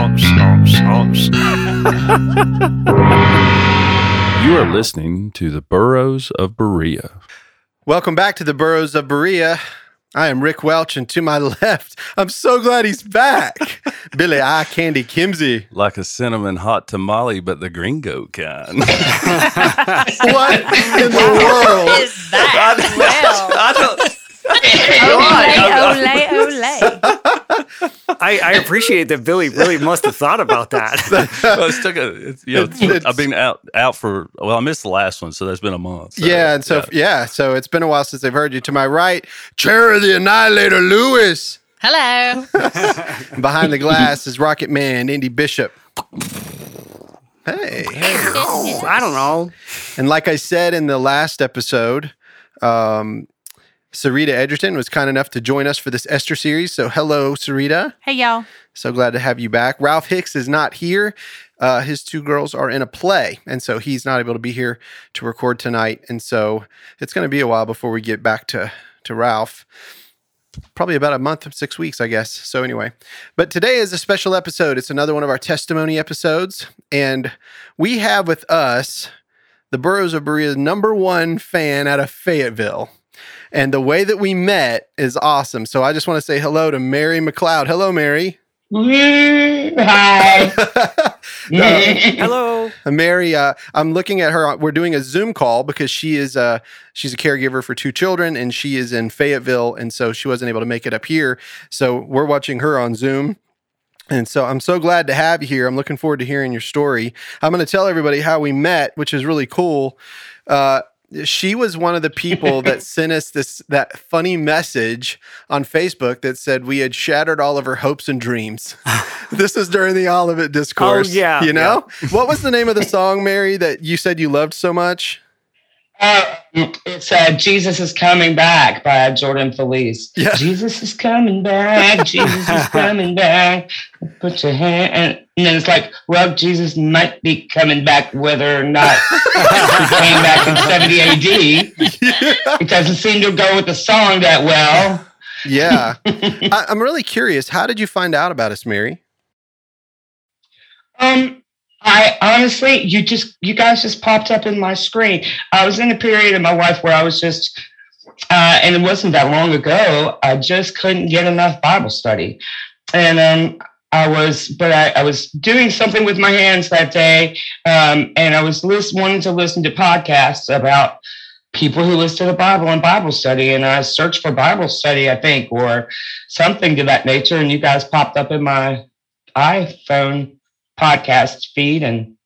You are listening to the Burros of Berea. Welcome back to the Burros of Berea. I am Rick Welch, and to my left, I'm so glad he's back. Billy I Candy Kimsey. Like a cinnamon hot tamale, but the gringo kind. What in the world? Is that well? I, don't. I, I appreciate that Billy really must have thought about that. well, it's took a, it's, you know, It's- I've been out out for well, I missed the last one, so that's been a month. so, yeah, and so yeah. so it's been a while since I've heard you. To my right, Chair of the Annihilator Lewis. Hello. Behind the glass is Rocket Man Indy Bishop. Hey. I don't know. And like I said in the last episode, um, Sarita Edgerton was kind enough to join us for this Esther series. So hello, Sarita. Hey, y'all. So glad to have you back. Ralph Hicks is not here. Uh, his two girls are in a play, and so he's not able to be here to record tonight. And so it's going to be a while before we get back to to Ralph. Probably about a month, six weeks, I guess. So anyway, but today is a special episode. It's another one of our testimony episodes, and we have with us the Burros of Berea's number one fan out of Fayetteville. And the way that we met is awesome. So I just want to say hello to Mary McLeod. Hello, Mary. Hi. Uh, Hello. Mary, uh, I'm looking at her. We're doing a Zoom call because she is uh, she's a caregiver for two children, and she is in Fayetteville, and so she wasn't able to make it up here. So we're watching her on Zoom. And so I'm so glad to have you here. I'm looking forward to hearing your story. I'm going to tell everybody how we met, which is really cool. Uh, she was one of the people that sent us this that funny message on Facebook that said we had shattered all of her hopes and dreams. this was during the Olivet oh, discourse. Oh, yeah, you know what was the name of the song, Mary, that you said you loved so much? Uh, it's uh, Jesus is Coming Back by Jordan Feliz. Yeah. Jesus is coming back. Jesus is coming back. Put your hand. And, and then it's like, well, Jesus might be coming back whether or not he came back in 70 AD. It doesn't seem to go with the song that well. Yeah, I, I'm really curious. How did you find out about us, Mary? Um, I honestly, you just, you guys just popped up in my screen. I was in a period of my life where I was just, uh, and it wasn't that long ago. I just couldn't get enough Bible study, and um, I was, but I, I was doing something with my hands that day, um, and I was list, wanting to listen to podcasts about people who listen to the Bible and Bible study, and I searched for Bible study, I think, or something to that nature, and you guys popped up in my iPhone podcast feed, and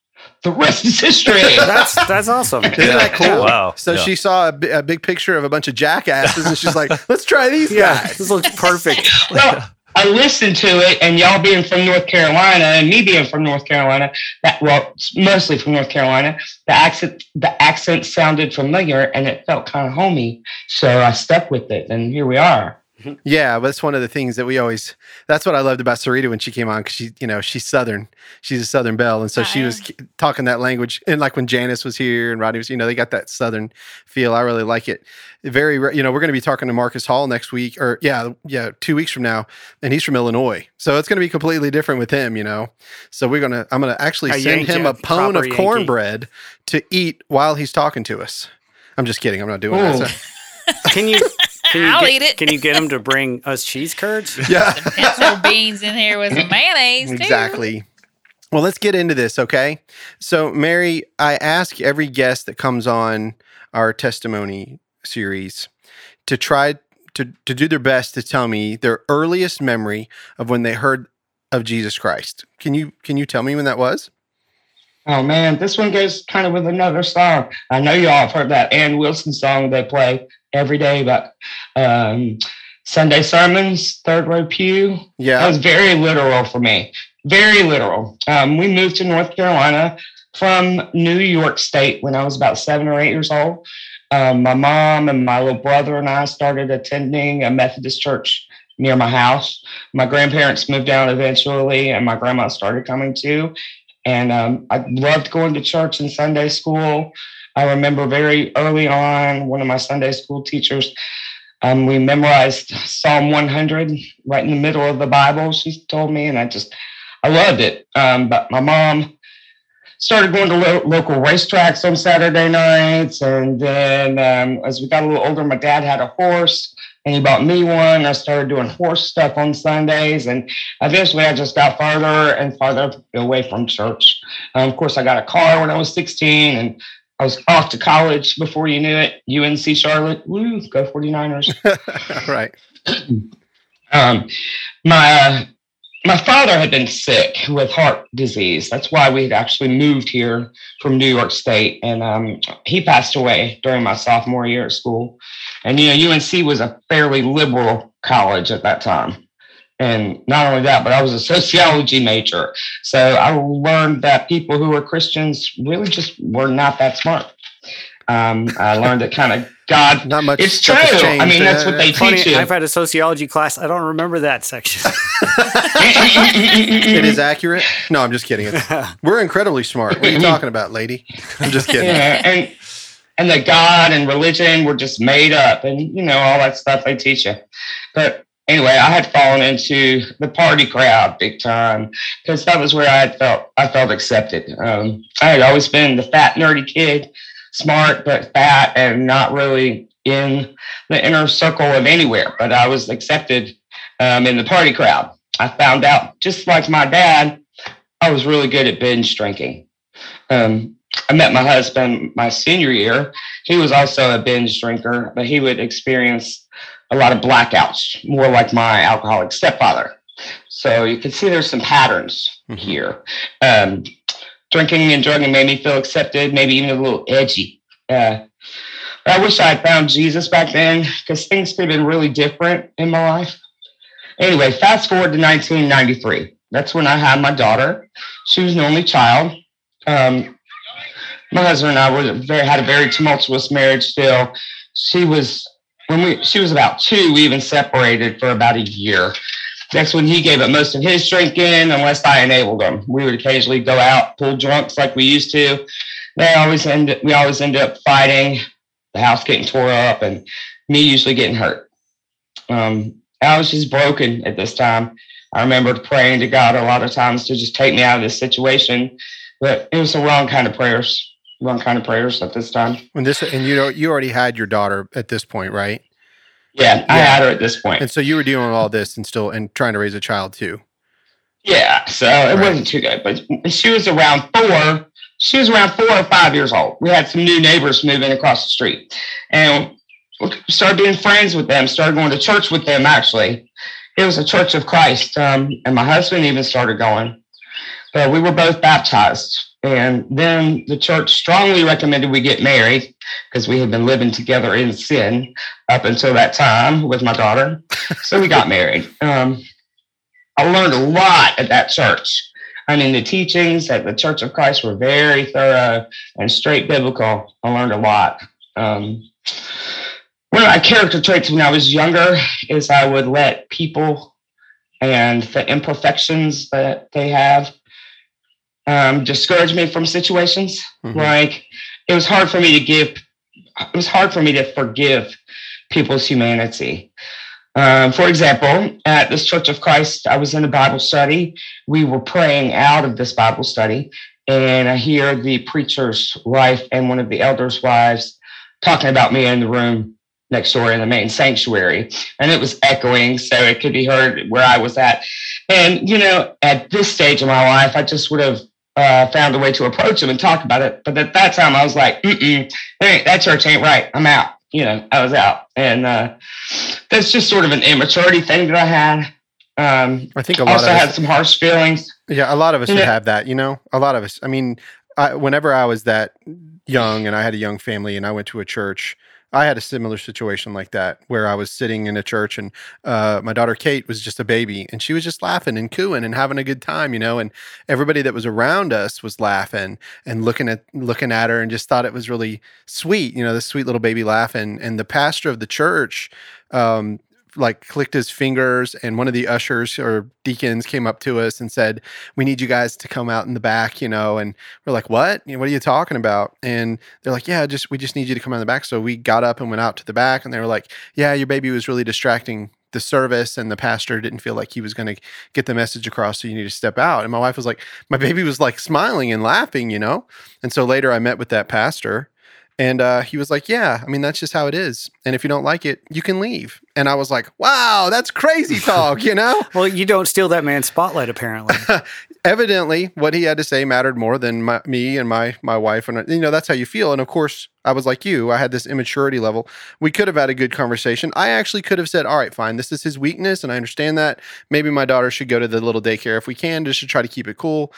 the rest is history. That's that's awesome. Isn't that cool? Wow. So Yeah. she saw a, big picture of a bunch of jackasses, and she's like, "Let's try these Yeah, guys." this looks perfect. well, I listened to it, and y'all being from North Carolina, and me being from North Carolina, that well, mostly from North Carolina, the accent the accent sounded familiar, and it felt kind of homey. So I stuck with it, and here we are. Mm-hmm. Yeah, but it's one of the things that we always. That's what I loved about Sarita when she came on because she, you know, she's Southern. She's a Southern belle, and so she was talking that language. And like when Janice was here and Rodney was, you know, they got that Southern feel. I really like it. Very, you know, we're going to be talking to Marcus Hall next week, or yeah, yeah, two weeks from now, and he's from Illinois, so it's going to be completely different with him, you know. So we're gonna, I'm gonna actually A send Yankee, him a pone of Yankee. cornbread to eat while he's talking to us. I'm just kidding. I'm not doing that. So- Can you? Can you I'll get, eat it. Can you get him to bring us cheese curds? yeah. Pencil beans in here with some mayonnaise, too. Exactly. Well, let's get into this, okay? So, Mary, I ask every guest that comes on our testimony series to try to, to do their best to tell me their earliest memory of when they heard of Jesus Christ. Can you can you tell me when that was? Oh man, this one goes kind of with another song. I know y'all have heard that Anne Wilson song they play every day about um, Sunday sermons, third row pew. Yeah. That was very literal for me. very literal. Um, we moved to North Carolina from New York State when I was about seven or eight years old. Um, my mom and my little brother and I started attending a Methodist church near my house. My grandparents moved down eventually, and my grandma started coming too. And um, I loved going to church and Sunday school. I remember very early on, one of my Sunday school teachers, um, we memorized Psalm 100 right in the middle of the Bible, she told me, and I just, I loved it. Um, but my mom started going to lo- local racetracks on Saturday nights. And then um, as we got a little older, my dad had a horse and he bought me one. I started doing horse stuff on Sundays, and eventually I just got farther and farther away from church. Um, of course, I got a car when I was 16, and I was off to college before you knew it. UNC Charlotte, woo, go 49ers. right. Um, my uh, my father had been sick with heart disease. That's why we had actually moved here from New York State, and um, he passed away during my sophomore year at school. And you know, UNC was a fairly liberal college at that time. And not only that, but I was a sociology major. So I learned that people who were Christians really just were not that smart. Um, I learned that kind of God. Not much. It's true. I mean, that's what they Funny, teach you. I've had a sociology class. I don't remember that section. it is accurate. No, I'm just kidding. It's, we're incredibly smart. What are you talking about, lady? I'm just kidding. yeah, and and that God and religion were just made up, and you know all that stuff they teach you. But anyway, I had fallen into the party crowd big time because that was where I had felt I felt accepted. Um, I had always been the fat, nerdy kid, smart but fat, and not really in the inner circle of anywhere. But I was accepted um, in the party crowd. I found out, just like my dad, I was really good at binge drinking. Um, I met my husband my senior year. He was also a binge drinker, but he would experience a lot of blackouts, more like my alcoholic stepfather. So you can see there's some patterns Mhm. here. Um, drinking and drugging made me feel accepted, maybe even a little edgy. Uh, I wish I had found Jesus back then because things could have been really different in my life. Anyway, fast forward to 1993. That's when I had my daughter. She was an only child. Um, my husband and I were very, had a very tumultuous marriage still. She was when we she was about two, we even separated for about a year. That's when he gave up most of his drinking, unless I enabled him. We would occasionally go out, pull drunks like we used to. They always end we always end up fighting, the house getting tore up, and me usually getting hurt. Um, I was just broken at this time. I remember praying to God a lot of times to just take me out of this situation, but it was the wrong kind of prayers. Wrong kind of prayers at this time. When this and you know you already had your daughter at this point, right? Yeah, I had her at this point. And so you were dealing with all this and still and trying to raise a child too. Yeah, so it Right. wasn't too good. But she was around four. She was around four or five years old. We had some new neighbors moving across the street, and we started being friends with them. Started going to church with them. Actually, it was a Church of Christ, um, and my husband even started going. But we were both baptized, and then the church strongly recommended we get married because we had been living together in sin up until that time with my daughter. So we got married. Um, I learned a lot at that church. I mean, the teachings at the Church of Christ were very thorough and straight biblical. I learned a lot. Um, one of my character traits when I was younger is I would let people and the imperfections that they have um, discourage me from situations. Mhm. Like it was hard for me to give. It was hard for me to forgive people's humanity. Um, for example, at this Church of Christ, I was in a Bible study. We were praying out of this Bible study, and I hear the preacher's wife and one of the elders' wives talking about me in the room next door in the main sanctuary. And it was echoing, so it could be heard where I was at. And, you know, at this stage of my life, I just would have uh, found a way to approach them and talk about it. But at that time, I was like, mm-mm, that church ain't right. I'm out. You know, I was out. And uh, that's just sort of an immaturity thing that I had. Um, I think a lot also of us, had some harsh feelings. yeah, a lot of us would Yeah. have that. You know, a lot of us. I mean, I, whenever I was that young and I had a young family and I went to a church, I had a similar situation like that where I was sitting in a church and uh, my daughter Kate was just a baby and she was just laughing and cooing and having a good time, you know, and everybody that was around us was laughing and looking at looking at her and just thought it was really sweet, you know, this sweet little baby laughing. And the pastor of the church um, like clicked his fingers and one of the ushers or deacons came up to us and said we need you guys to come out in the back you know and we're like what? What are you talking about? And they're like yeah just we just need you to come out in the back. So we got up and went out to the back and they were like yeah your baby was really distracting the service and the pastor didn't feel like he was going to get the message across so you need to step out. And my wife was like my baby was like smiling and laughing you know? And so later i met with that pastor and uh, he was like, Yeah, I mean, that's just how it is. And if you don't like it, you can leave. And I was like, Wow, that's crazy talk, you know? Well, you don't steal that man's spotlight, apparently. Evidently, what he had to say mattered more than my, me and my my wife. And, you know, that's how you feel. And of course, I was like you. I had this immaturity level. We could have had a good conversation. I actually could have said, All right, fine, this is his weakness. And I understand that. Maybe my daughter should go to the little daycare if we can, just to try to keep it cool.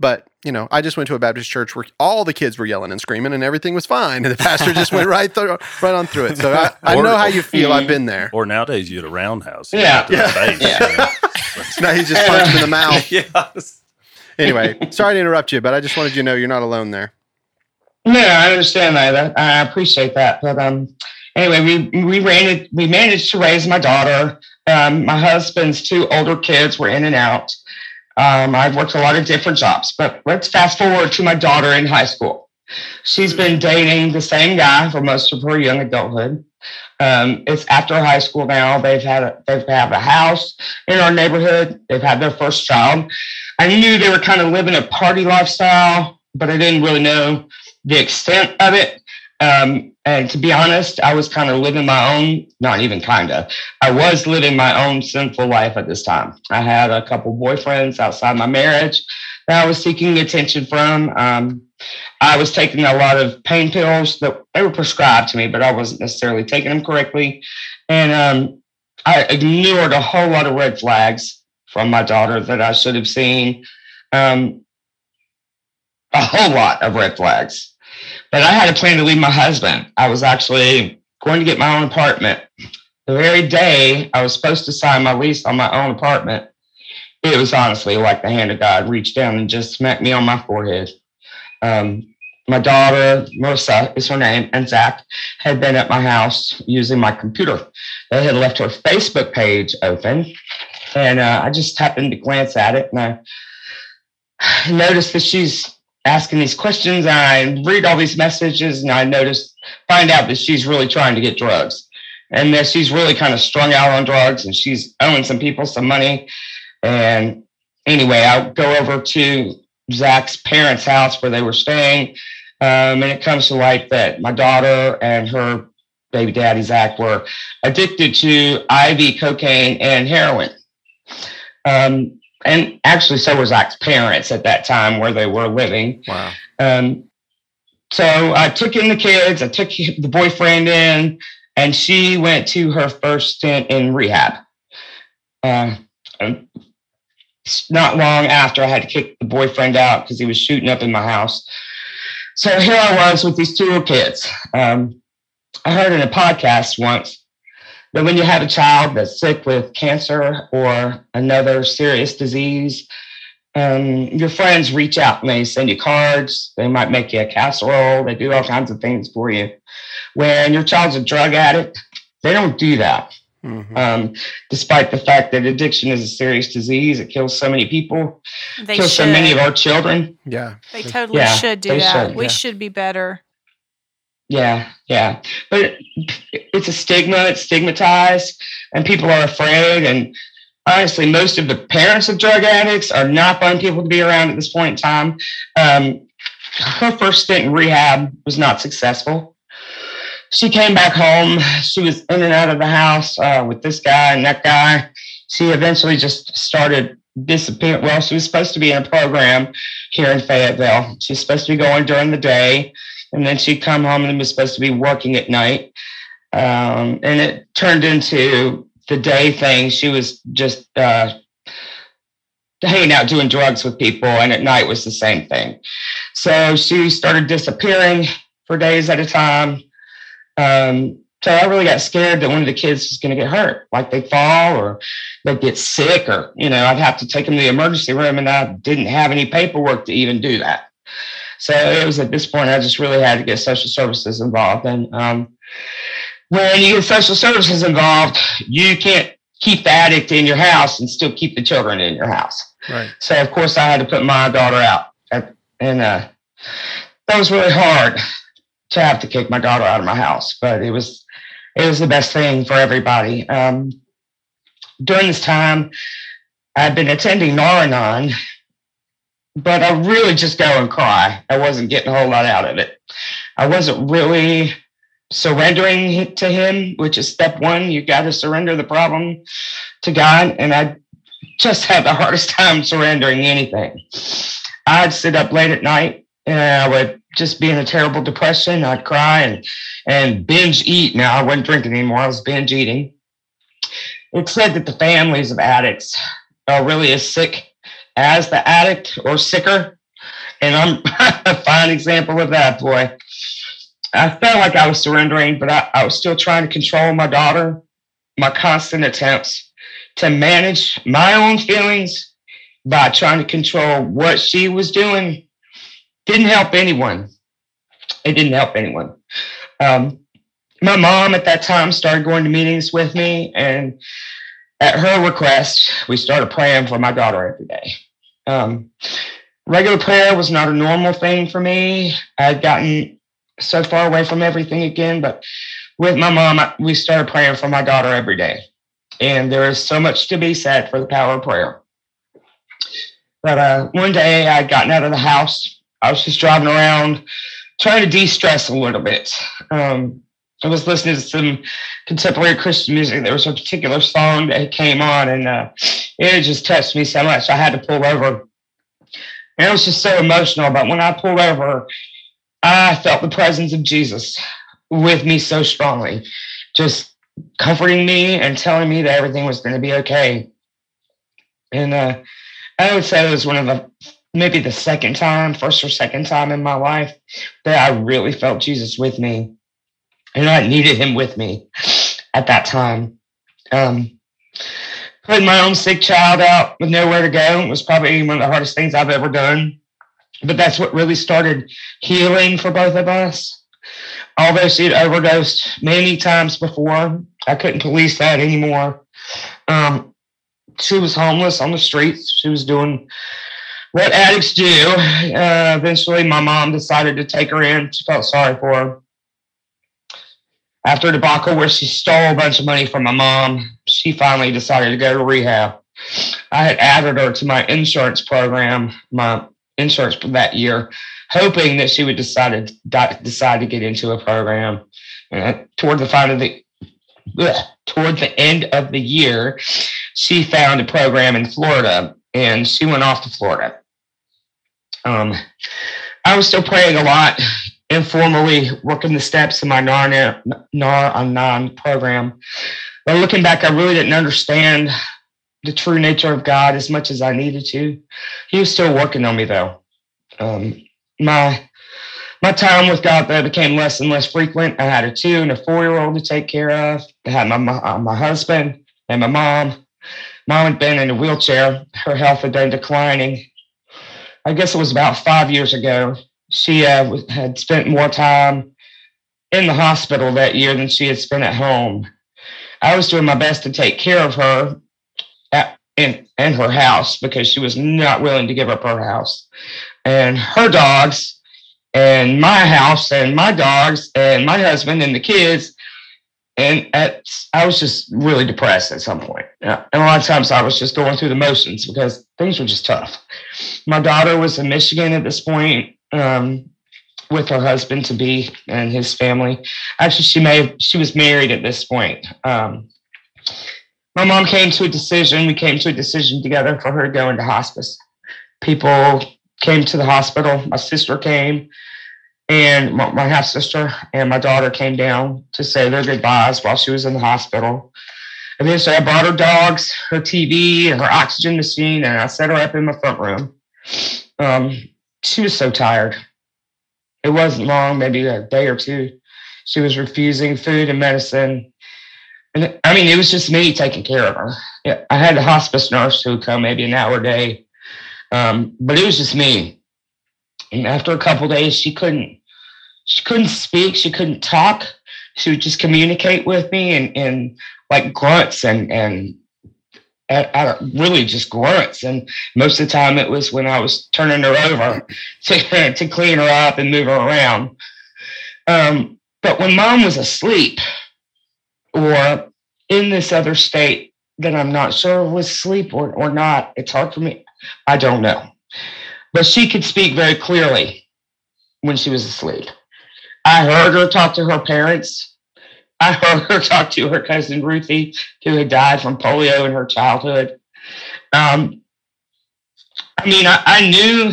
But you know, I just went to a Baptist church where all the kids were yelling and screaming, and everything was fine, and the pastor just went right through, right on through it. So I, I Or- know how you feel. I've been there. Or nowadays, you get a roundhouse. you Yeah. get face, Yeah. you know. Now he's just punched in the mouth. yes. Anyway, sorry to interrupt you, but I just wanted you to know you're not alone there. No, I understand that. I appreciate that. But um, anyway, we we ran we managed to raise my daughter. Um, my husband's two older kids were in and out. Um, I've worked a lot of different jobs, but let's fast forward to my daughter in high school. She's been dating the same guy for most of her young adulthood. Um, it's after high school now. They've had a, they've have a house in our neighborhood. They've had their first child. I knew they were kind of living a party lifestyle, but I didn't really know the extent of it. Um, and to be honest, I was kind of living my own, not even kind of, I was living my own sinful life at this time. I had a couple boyfriends outside my marriage that I was seeking attention from. Um, I was taking a lot of pain pills that they were prescribed to me, but I wasn't necessarily taking them correctly. And um, I ignored a whole lot of red flags from my daughter that I should have seen. Um, a whole lot of red flags. But I had a plan to leave my husband. I was actually going to get my own apartment. The very day I was supposed to sign my lease on my own apartment, it was honestly like the hand of God reached down and just smacked me on my forehead. Um, my daughter, Marissa is her name, and Zach had been at my house using my computer. They had left her Facebook page open, and uh, I just happened to glance at it and I noticed that she's asking these questions. And I read all these messages, and I notice, find out that she's really trying to get drugs, and that she's really kind of strung out on drugs, and she's owing some people some money. And anyway, I go over to Zach's parents' house where they were staying, um, and it comes to light that my daughter and her baby daddy Zach were addicted to IV cocaine and heroin. Um, and actually, so were Zach's parents at that time where they were living. Wow. Um, so I took in the kids, I took the boyfriend in, and she went to her first stint in rehab. Uh, not long after, I had to kick the boyfriend out because he was shooting up in my house. So here I was with these two little kids. Um, I heard in a podcast once that when you have a child that's sick with cancer or another serious disease, um, your friends reach out and they send you cards. They might make you a casserole. They do all kinds of things for you. When your child's a drug addict, they don't do that. Mhm. Um, despite the fact that addiction is a serious disease, it kills so many people, They kills should. so many of our children. Yeah. they totally Yeah, should do that. should, we yeah. should be better. Yeah, yeah. But it's a stigma, it's stigmatized, and people are afraid. And honestly, most of the parents of drug addicts are not fun people to be around at this point in time. Um, her first stint in rehab was not successful. She came back home. She was in and out of the house uh, with this guy and that guy. She eventually just started disappearing. Well, she was supposed to be in a program here in Fayetteville. She's supposed to be going during the day and then she'd come home and was supposed to be working at night. Um, and it turned into the day thing. She was just uh, hanging out doing drugs with people, and at night was the same thing. So she started disappearing for days at a time. Um, so I really got scared that one of the kids was going to get hurt, like they'd fall or they'd get sick, or you know, I'd have to take them to the emergency room, and I didn't have any paperwork to even do that. So it was at this point I just really had to get social services involved, and um, when you get social services involved, you can't keep the addict in your house and still keep the children in your house. Right. So of course I had to put my daughter out, and uh, that was really hard to have to kick my daughter out of my house, but it was it was the best thing for everybody. Um, during this time, I've been attending Nar-Anon, but I really just go and cry. I wasn't getting a whole lot out of it. I wasn't really surrendering to Him, which is step one. You got to surrender the problem to God, and I just had the hardest time surrendering anything. I'd sit up late at night and I would just be in a terrible depression. I'd cry and and binge eat. Now I wasn't drinking anymore. I was binge eating. It's said that the families of addicts are really as sick as the addict or sicker. And I'm a fine example of that, boy. I felt like I was surrendering, but I, I was still trying to control my daughter, my constant attempts to manage my own feelings by trying to control what she was doing didn't help anyone. It didn't help anyone. Um, my mom at that time started going to meetings with me, and at her request, we started praying for my daughter every day. Um, regular prayer was not a normal thing for me. I'd gotten so far away from everything again, but with my mom, we started praying for my daughter every day. And there is so much to be said for the power of prayer. But uh, one day I'd gotten out of the house. I was just driving around trying to de stress a little bit. Um, I was listening to some contemporary Christian music. There was a particular song that came on, and uh, it just touched me so much. I had to pull over. And it was just so emotional. But when I pulled over, I felt the presence of Jesus with me so strongly, just comforting me and telling me that everything was going to be okay. And uh, I would say it was one of the maybe the second time, first or second time in my life that I really felt Jesus with me. And I needed him with me at that time. Um, putting my own sick child out with nowhere to go was probably one of the hardest things I've ever done. But that's what really started healing for both of us. Although she'd overdosed many times before, I couldn't police that anymore. Um, she was homeless on the streets. She was doing what addicts do. Uh, eventually, my mom decided to take her in. She felt sorry for her. After a debacle where she stole a bunch of money from my mom, she finally decided to go to rehab. I had added her to my insurance program, my insurance for that year, hoping that she would decide to decide to get into a program. And toward the final of the ugh, toward the end of the year, she found a program in Florida, and she went off to Florida. Um, I was still praying a lot, informally working the steps in my NAR non program. But looking back, I really didn't understand the true nature of God as much as I needed to. He was still working on me, though. Um, my my time with God though became less and less frequent. I had a two and a four year old to take care of. I had my my husband and my mom. Mom had been in a wheelchair. Her health had been declining. I guess it was about five years ago. She uh, had spent more time in the hospital that year than she had spent at home. I was doing my best to take care of her at, in, in her house because she was not willing to give up her house. And her dogs and my house and my dogs and my husband and the kids. And at, I was just really depressed at some point. And a lot of times I was just going through the motions because things were just tough. My daughter was in Michigan at this point um, with her husband to be and his family. Actually, she may have, she was married at this point. Um, my mom came to a decision. We came to a decision together for her to go into hospice. People came to the hospital. My sister came, and my, my half sister and my daughter came down to say their goodbyes while she was in the hospital. Eventually, I brought her dogs, her TV, and her oxygen machine, and I set her up in my front room. Um, she was so tired. It wasn't long, maybe a day or two. She was refusing food and medicine. And I mean, it was just me taking care of her. I had a hospice nurse who would come maybe an hour a day, um, but it was just me. And after a couple days, she couldn't she couldn't speak, she couldn't talk. She would just communicate with me and, and like grunts and and at, at really just grunts. And most of the time, it was when I was turning her over to, to clean her up and move her around. Um, but when mom was asleep or in this other state that I'm not sure was sleep or, or not, it's hard for me. I don't know. But she could speak very clearly when she was asleep. I heard her talk to her parents. I heard her talk to her cousin Ruthie, who had died from polio in her childhood. Um, I mean, I, I knew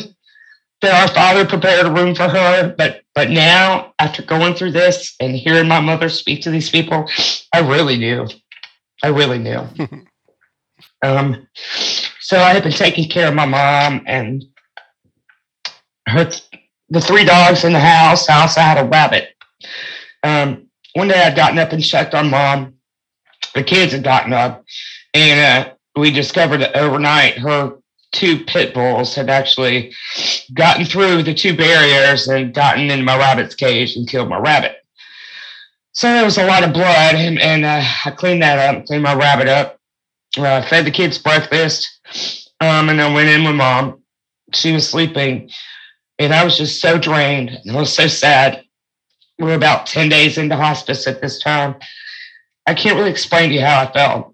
that our father prepared a room for her, but but now after going through this and hearing my mother speak to these people, I really knew. I really knew. um, so I had been taking care of my mom and her the three dogs in the house. I also had a rabbit. Um, one day I'd gotten up and checked on mom. The kids had gotten up, and uh, we discovered that overnight her two pit bulls had actually gotten through the two barriers and gotten in my rabbit's cage and killed my rabbit. So there was a lot of blood, and, and uh, I cleaned that up, cleaned my rabbit up, uh, fed the kids breakfast, um, and then went in with mom. She was sleeping, and I was just so drained. and I was so sad. We were about 10 days into hospice at this time. I can't really explain to you how I felt.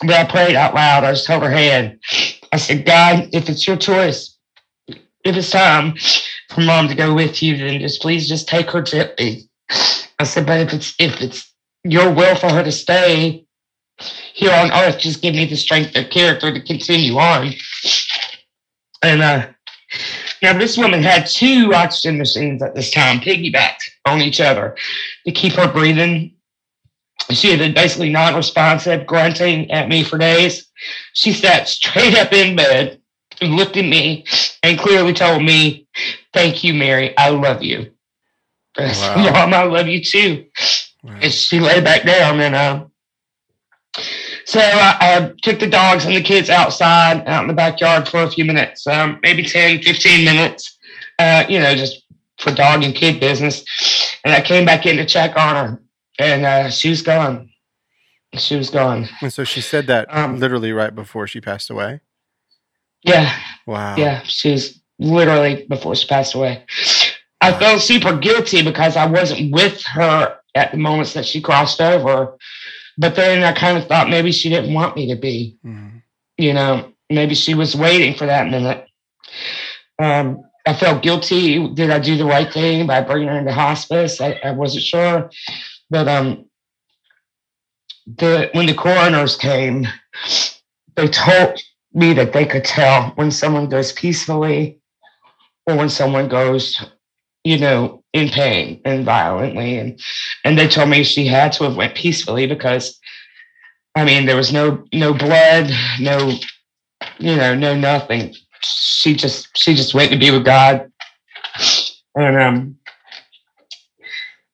But I prayed out loud. I just held her hand. I said, God, if it's your choice, if it's time for mom to go with you, then just please just take her gently. I said, but if it's if it's your will for her to stay here on earth, just give me the strength of character to continue on. And uh now this woman had two oxygen machines at this time, piggybacked on each other to keep her breathing. She had been basically non-responsive, grunting at me for days. She sat straight up in bed and looked at me and clearly told me, Thank you, Mary. I love you. Wow. Mom, I love you too. And she lay back down and uh, so I, I took the dogs and the kids outside, out in the backyard for a few minutes, um, maybe 10, 15 minutes, uh, you know, just for dog and kid business. And I came back in to check on her and uh, she was gone. She was gone. And so she said that Um, literally right before she passed away. Yeah, Wow. Yeah, she was literally before she passed away. I felt super guilty because I wasn't with her at the moments that she crossed over. But then I kind of thought maybe she didn't want me to be, Mhm. you know, maybe she was waiting for that minute. Um, I felt guilty. Did I do the right thing by bringing her into hospice? I, I wasn't sure. But um, the when the coroners came, they told me that they could tell when someone goes peacefully or when someone goes, you know, in pain and violently. And and they told me she had to have went peacefully because I mean there was no no blood, no you know, no nothing. She just she just went to be with God. And um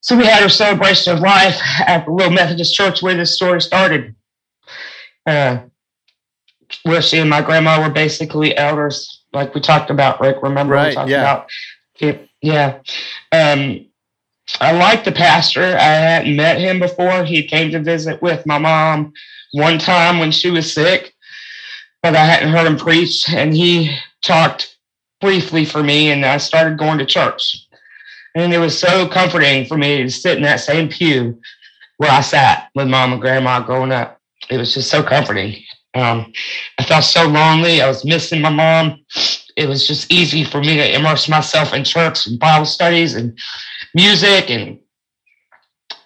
so we had our celebration of life at the little Methodist church where this story started. Uh, where she and my grandma were basically elders, like we talked about, Rick. Remember Right, we talked yeah. about? Yeah. Um, I liked the pastor. I hadn't met him before. He came to visit with my mom one time when she was sick, but I hadn't heard him preach. And he talked briefly for me, and I started going to church. And it was so comforting for me to sit in that same pew where I sat with mom and grandma growing up. It was just so comforting. Um, I felt so lonely. I was missing my mom. It was just easy for me to immerse myself in church and Bible studies and music and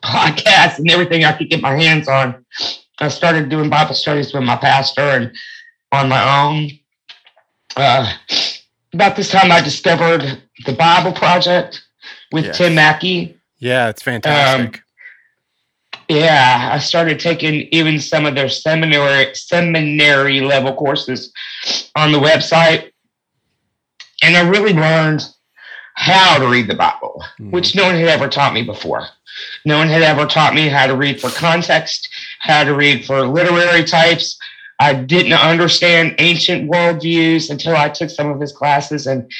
podcasts and everything I could get my hands on. I started doing Bible studies with my pastor and on my own. Uh, about this time, I discovered the Bible Project with Yes. Tim Mackie. Yeah, it's fantastic. Yeah, I started taking even some of their seminary seminary level courses on the website, and I really learned how to read the Bible, Mhm. which no one had ever taught me before. No one had ever taught me how to read for context, how to read for literary types. I didn't understand ancient worldviews until I took some of his classes, and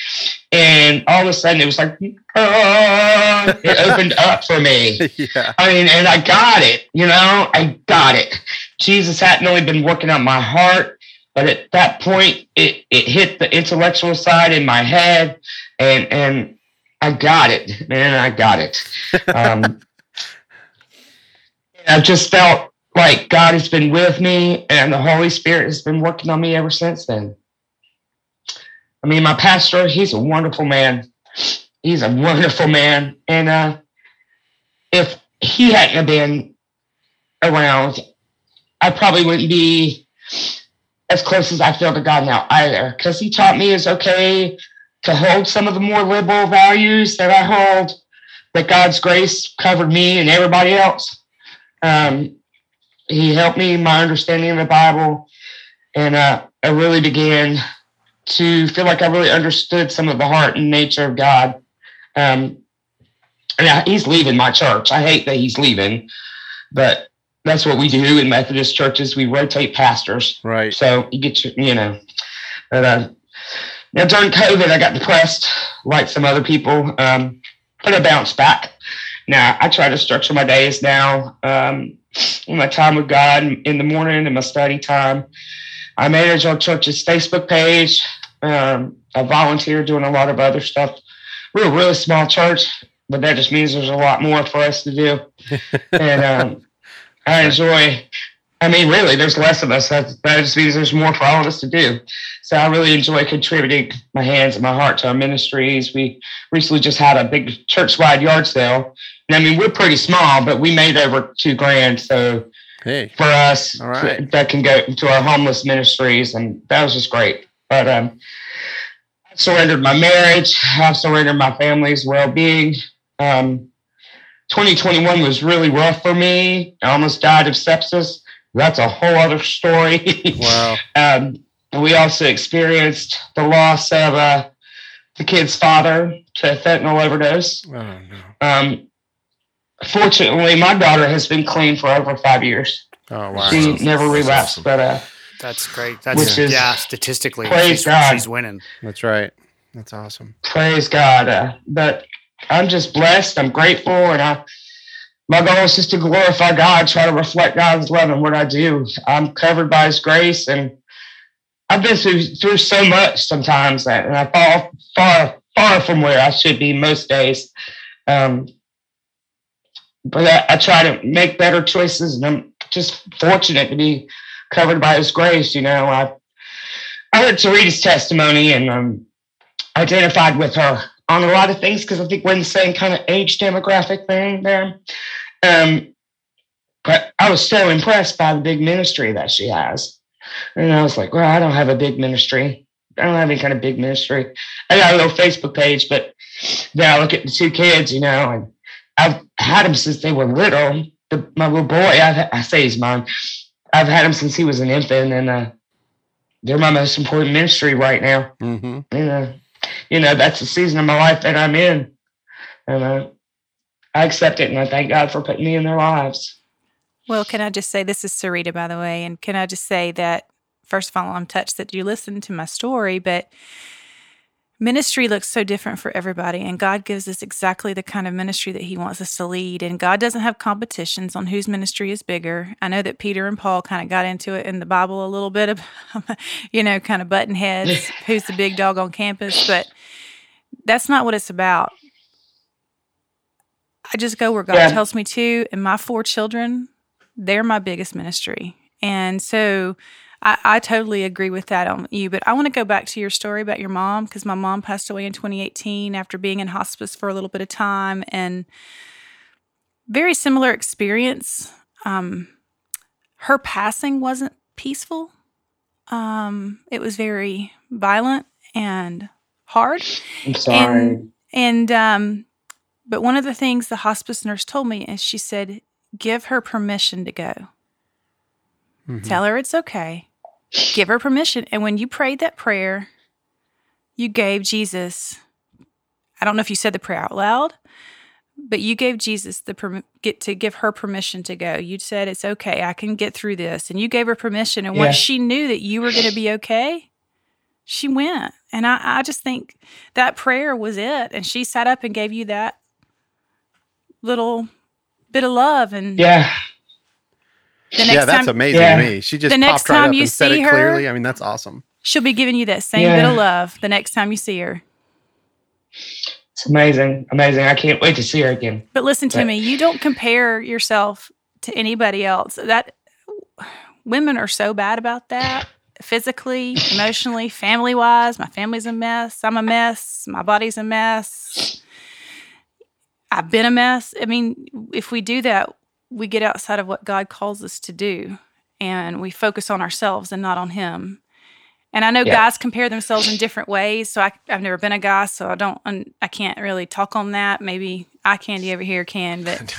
and all of a sudden it was like it opened up for me. yeah. I mean, and I got it. You know, I got it. Jesus hadn't only been working on my heart, but at that point, it it hit the intellectual side in my head, and and I got it, man. I got it. Um, I just felt like God has been with me, and the Holy Spirit has been working on me ever since then. I mean, my pastor, he's a wonderful man. He's a wonderful man, and uh, if he hadn't been around, I probably wouldn't be as close as I feel to God now either. Because he taught me it's okay to hold some of the more liberal values that I hold, that God's grace covered me and everybody else. Um, he helped me my understanding of the Bible, and uh, I really began to feel like I really understood some of the heart and nature of God. Um, and I- he's leaving my church. I hate that he's leaving, but that's what we do in Methodist churches. We rotate pastors. Right. So you get your, you know, but uh, now during COVID, I got depressed like some other people, um, but I bounced back. Now I try to structure my days now, um, my time with God in the morning and my study time. I manage our church's Facebook page. Um, I volunteer doing a lot of other stuff. We're a really small church, but that just means there's a lot more for us to do. and um, I enjoy. I mean, really, there's less of us. That, that just means there's more for all of us to do. So I really enjoy contributing my hands and my heart to our ministries. We recently just had a big church-wide yard sale. And I mean, we're pretty small, but we made over two grand. So Hey. for us right. that can go to our homeless ministries, and that was just great. But um, I surrendered my marriage. I've surrendered my family's well-being. Um, 2021 was really rough for me. I almost died of sepsis. That's a whole other story. Wow. um, we also experienced the loss of uh, the kid's father to fentanyl overdose. Oh no. Um, fortunately, my daughter has been clean for over five years. Oh wow. she That's never awesome. relapsed, but uh, That's great. That's Which is- yeah. Statistically, Praise she's, God. she's winning. That's right. That's awesome. praise God. Uh, but I'm just blessed. I'm grateful, and I. My goal is just to glorify God, try to reflect God's love in what I do. I'm covered by His grace, and I've been through through so much sometimes that, and I fall far far from where I should be most days. Um, but I, I try to make better choices, and I'm just fortunate to be covered by His grace. You know, I I heard Sarita's testimony, and um, identified with her on a lot of things because I think we're in the same kind of age demographic thing there. Um, but I was so impressed by the big ministry that she has. And I was like, well, I don't have a big ministry. I don't have any kind of big ministry. I got a little Facebook page, but then I look at the two kids, you know, and I've had them since they were little. The, my little boy, I, I say he's mine. I've had him since he was an infant, and uh, they're my most important ministry right now Mm-hmm. you know, you know, that's the season of my life that I'm in. And I accept it and I thank God for putting me in their lives. Well, can I just say this is Sarita, by the way, and can I just say that first of all, I'm touched that you listened to my story, but ministry looks so different for everybody, and God gives us exactly the kind of ministry that He wants us to lead. And God doesn't have competitions on whose ministry is bigger. I know that Peter and Paul kind of got into it in the Bible a little bit of, you know, kind of button heads, who's the big dog on campus, but that's not what it's about. I just go where God Yeah. tells me to, and my four children, they're my biggest ministry. And so I, I totally agree with that on you. But I want to go back to your story about your mom because my mom passed away in 2018 after being in hospice for a little bit of time and very similar experience. Um, her passing wasn't peaceful. Um, it was very violent and hard. I'm sorry. And, and um, but one of the things the hospice nurse told me is she said, give her permission to go. Mhm. Tell her it's okay. Give her permission. And when you prayed that prayer, you gave Jesus, I don't know if you said the prayer out loud, but you gave Jesus the perm- get to give her permission to go. You said it's okay. I can get through this, and you gave her permission. And Yeah. once she knew that you were going to be okay, she went. And I, I just think that prayer was it. And she sat up and gave you that little bit of love. And Yeah. The next yeah, that's time amazing Yeah. to me. She just The next popped right time up you and said see it her- clearly. I mean, that's awesome. she'll be giving you that same Yeah. bit of love the next time you see her. It's amazing. Amazing. I can't wait to see her again. But listen to Right. me, you don't compare yourself to anybody else. That women are so bad about that. Physically, emotionally, family wise, my family's a mess. I'm a mess. My body's a mess. I've been a mess. I mean, if we do that, we get outside of what God calls us to do and we focus on ourselves and not on Him. And I know Yeah. guys compare themselves in different ways. So I, I've never been a guy, so I don't, I can't really talk on that. Maybe I candy over here can, but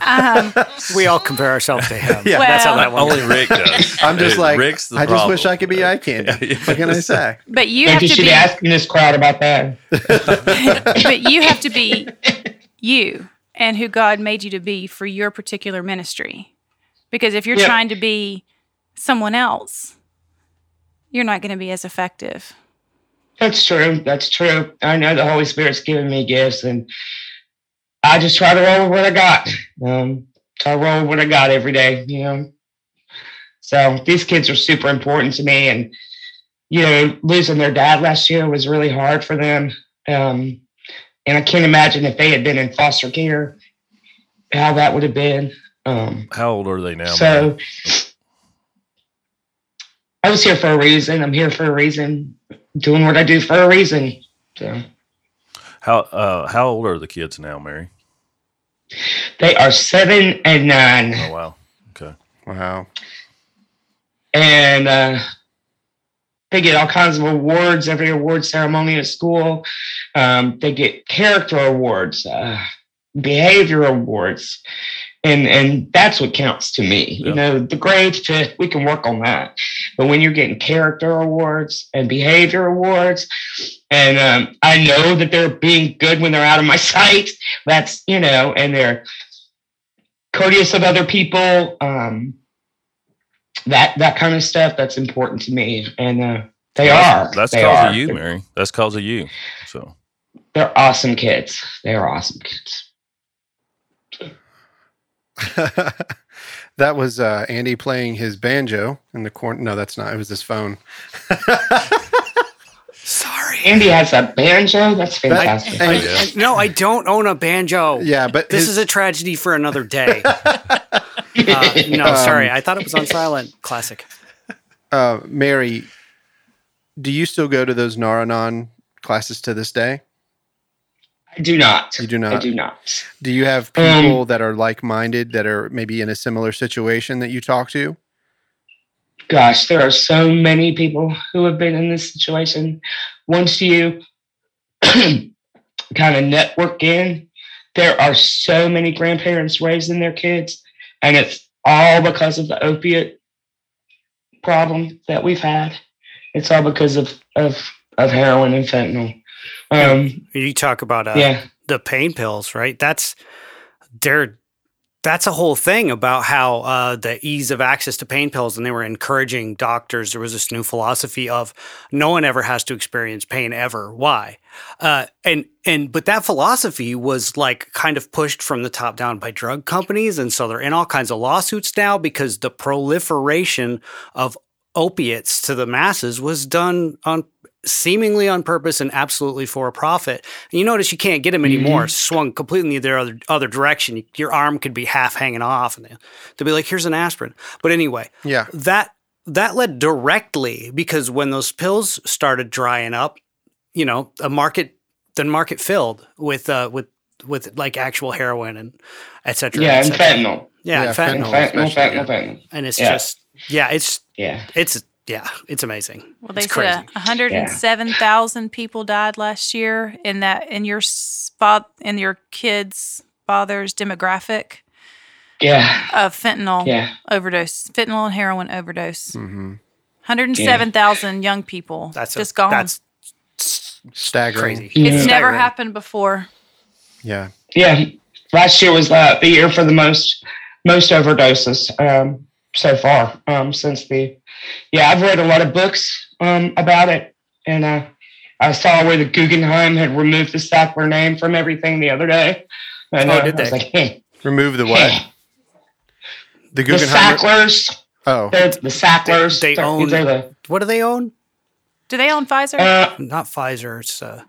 um, We all compare ourselves to him. Yeah. That's how that one Only Rick does. I'm just like, Rick's the I just wish. I could be eye candy. Yeah, What can I say? but you Maybe have you to should be, be asking this crowd about that. but you have to be you and who God made you to be for your particular ministry. Because if you're Yeah. trying to be someone else, you're not going to be as effective. That's true. That's true. I know the Holy Spirit's given me gifts, and I just try to roll with what I got. Um, try to roll with what I got every day. You know. So these kids are super important to me, and you know, losing their dad last year was really hard for them. Um, and I can't imagine if they had been in foster care, how that would have been. Um, How old are they now? man? so I was here for a reason. I'm here for a reason, doing what I do for a reason. So how uh, how old are the kids now, Mary? they are seven and nine, Oh wow. Okay. Wow. and uh, they get all kinds of awards every award ceremony at school. Um, they get character awards, uh, behavior awards, and and that's what counts to me. Yeah. You know, the grades to we can work on that, but when you're getting character awards and behavior awards, and um, I know that they're being good when they're out of my sight. That's you know, and they're courteous of other people. Um, that that kind of stuff that's important to me, and uh, they are. That's they cause are. of you, Mary. That's cause of you. So They're awesome kids. They are awesome kids. that was uh, Andy playing his banjo in the corner. No, that's not. It was his phone. Sorry. Andy has a banjo. That's fantastic. and- Yeah. I- no, I don't own a banjo. yeah, but This his- is a tragedy for another day. Uh, no, sorry. I thought it was on silent. Classic. uh, Mary. Do you still go to those Nar-Anon classes to this day? I do not. You do not. I do not. Do you have Um, people that are like-minded that are maybe in a similar situation that you talk to? Gosh, there are so many people who have been in this situation. Once you kind of network in, there are so many grandparents raising their kids, and it's all because of the opiate problem that we've had. It's all because of of, of heroin and fentanyl. Um, You talk about uh, yeah, the pain pills, right? That's they're that's a whole thing about how uh, the ease of access to pain pills, and they were encouraging doctors. There was this new philosophy of no one ever has to experience pain ever. Why? Uh, and and but that philosophy was like kind of pushed from the top down by drug companies, and so they're in all kinds of lawsuits now because the proliferation of opiates to the masses was done on seemingly on purpose and absolutely for a profit. And you notice you can't get them anymore. Swung completely the other other direction. Your arm could be half hanging off, and they- they'll be like, "Here's an aspirin." But anyway, Yeah. that that led directly because when those pills started drying up, you know, a market the market filled with uh with with like actual heroin and et cetera. yeah, et and fentanyl, Yeah, Yeah, and fentanyl. fentanyl. fentanyl, especially, fentanyl, yeah. fentanyl. And it's Yeah. just yeah, it's Yeah, it's yeah, it's amazing. Well, they it's said crazy. 107,000 people died last year in that in your spot in your kids' father's demographic yeah, of fentanyl yeah. overdose, fentanyl and heroin overdose. hmm 107,000 young people That's a- just gone. That's Staggering. crazy. it's Yeah. never Staggering. happened before. Yeah. yeah, last year was uh, the year for the most most overdoses um, so far um, since the. Yeah, I've read a lot of books um, about it, and uh, I saw where the Guggenheim had removed the Sackler name from everything the other day. And, Oh, uh, did I was they? like, hey, Remove the what? hey, The the Guggenheim. Sacklers. Oh, They're the Sacklers. They- they own- the, What do they own? Do they own Pfizer? uh, Not Pfizer. It's uh,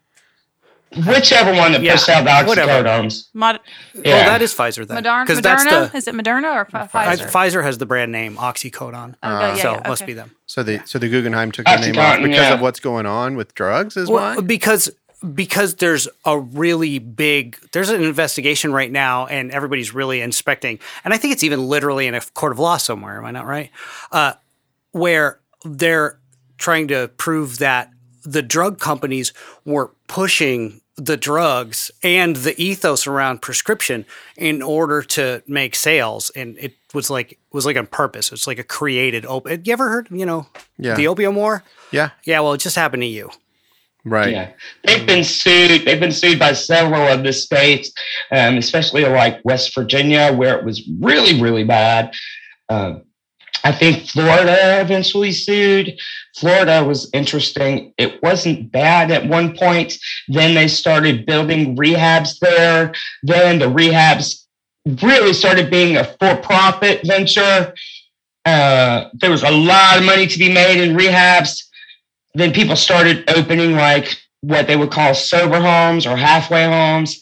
whichever one that Yeah, puts out the whatever. oxycodones. Mod- oh, Yeah. that is Pfizer then. Moderna? Because Moderna? that's the Is it Moderna or Pfi- I- Pfizer? Pfizer has the brand name Oxycodone. Oh, yeah, so yeah, it must be them. so the so the Guggenheim took the name off because yeah. of what's going on with drugs, is Well, why? because because there's a really big there's an investigation right now and everybody's really inspecting and i think it's even literally in a court of law somewhere am i not right uh, where they're trying to prove that the drug companies were pushing the drugs and the ethos around prescription in order to make sales and it was like was like on purpose it's like a created op- you ever heard you know Yeah. the opium war Yeah, yeah well it just happened to you right. Yeah, they've been sued. They've been sued by several of the states, um, especially like West Virginia, where it was really, really bad. Um, I think Florida eventually sued. Florida was interesting. It wasn't bad at one point. Then they started building rehabs there. Then the rehabs really started being a for-profit venture. Uh, there was a lot of money to be made in rehabs then people started opening like what they would call sober homes or halfway homes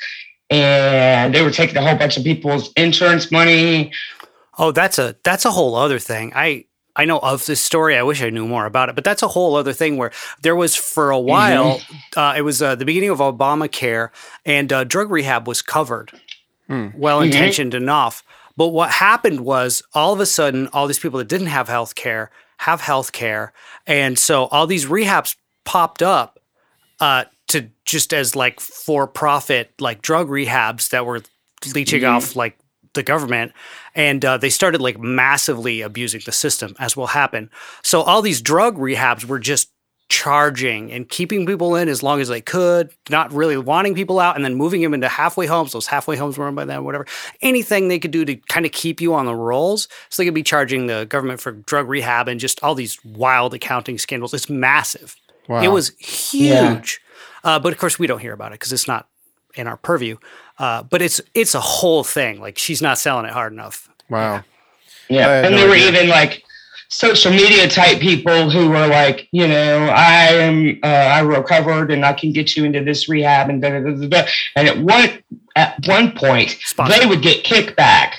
and they were taking a whole bunch of people's insurance money Oh, that's a that's a whole other thing. I I know of this story. I wish I knew more about it, but that's a whole other thing where there was for a while. Uh, it was uh, the beginning of Obamacare, and uh, drug rehab was covered, Hmm. well intentioned enough. But what happened was all of a sudden, all these people that didn't have health care have health care, and so all these rehabs popped up uh, to just as like for profit like drug rehabs that were leeching off like the government and uh, they started like massively abusing the system as will happen. So all these drug rehabs were just charging and keeping people in as long as they could not really wanting people out and then moving them into halfway homes. Those halfway homes were run by them whatever. Anything they could do to kind of keep you on the rolls so they could be charging the government for drug rehab and just all these wild accounting scandals. It's massive. Wow. it was huge. Uh, but of course we don't hear about it because it's not in our purview uh, but it's it's a whole thing like she's not selling it hard enough wow. yeah and no there were even like social media type people who were like you know i am uh, i recovered and i can get you into this rehab and da, da, da, da, da. and at one at one point Sponsor. they would get kickback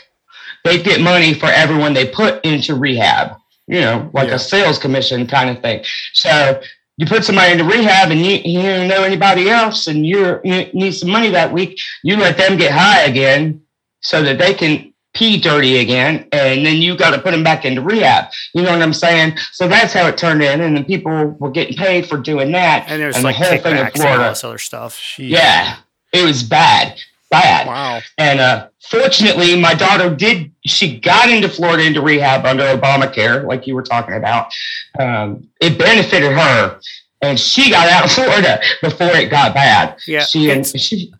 they'd get money for everyone they put into rehab you know like Yeah. a sales commission kind of thing so you put somebody into rehab and you, you don't know anybody else and you're, you need some money that week you let them get high again so that they can pee dirty again and then you got to put them back into rehab. You know what i'm saying? So that's how it turned in and then people were getting paid for doing that and there's and like the whole thing in and all this other stuff. Jeez. yeah. It was bad bad Wow. and uh, fortunately, my daughter did. She got into Florida into rehab under Obamacare, like you were talking about. Um, it benefited her, and she got out of Florida before it got bad. Yeah, She and she.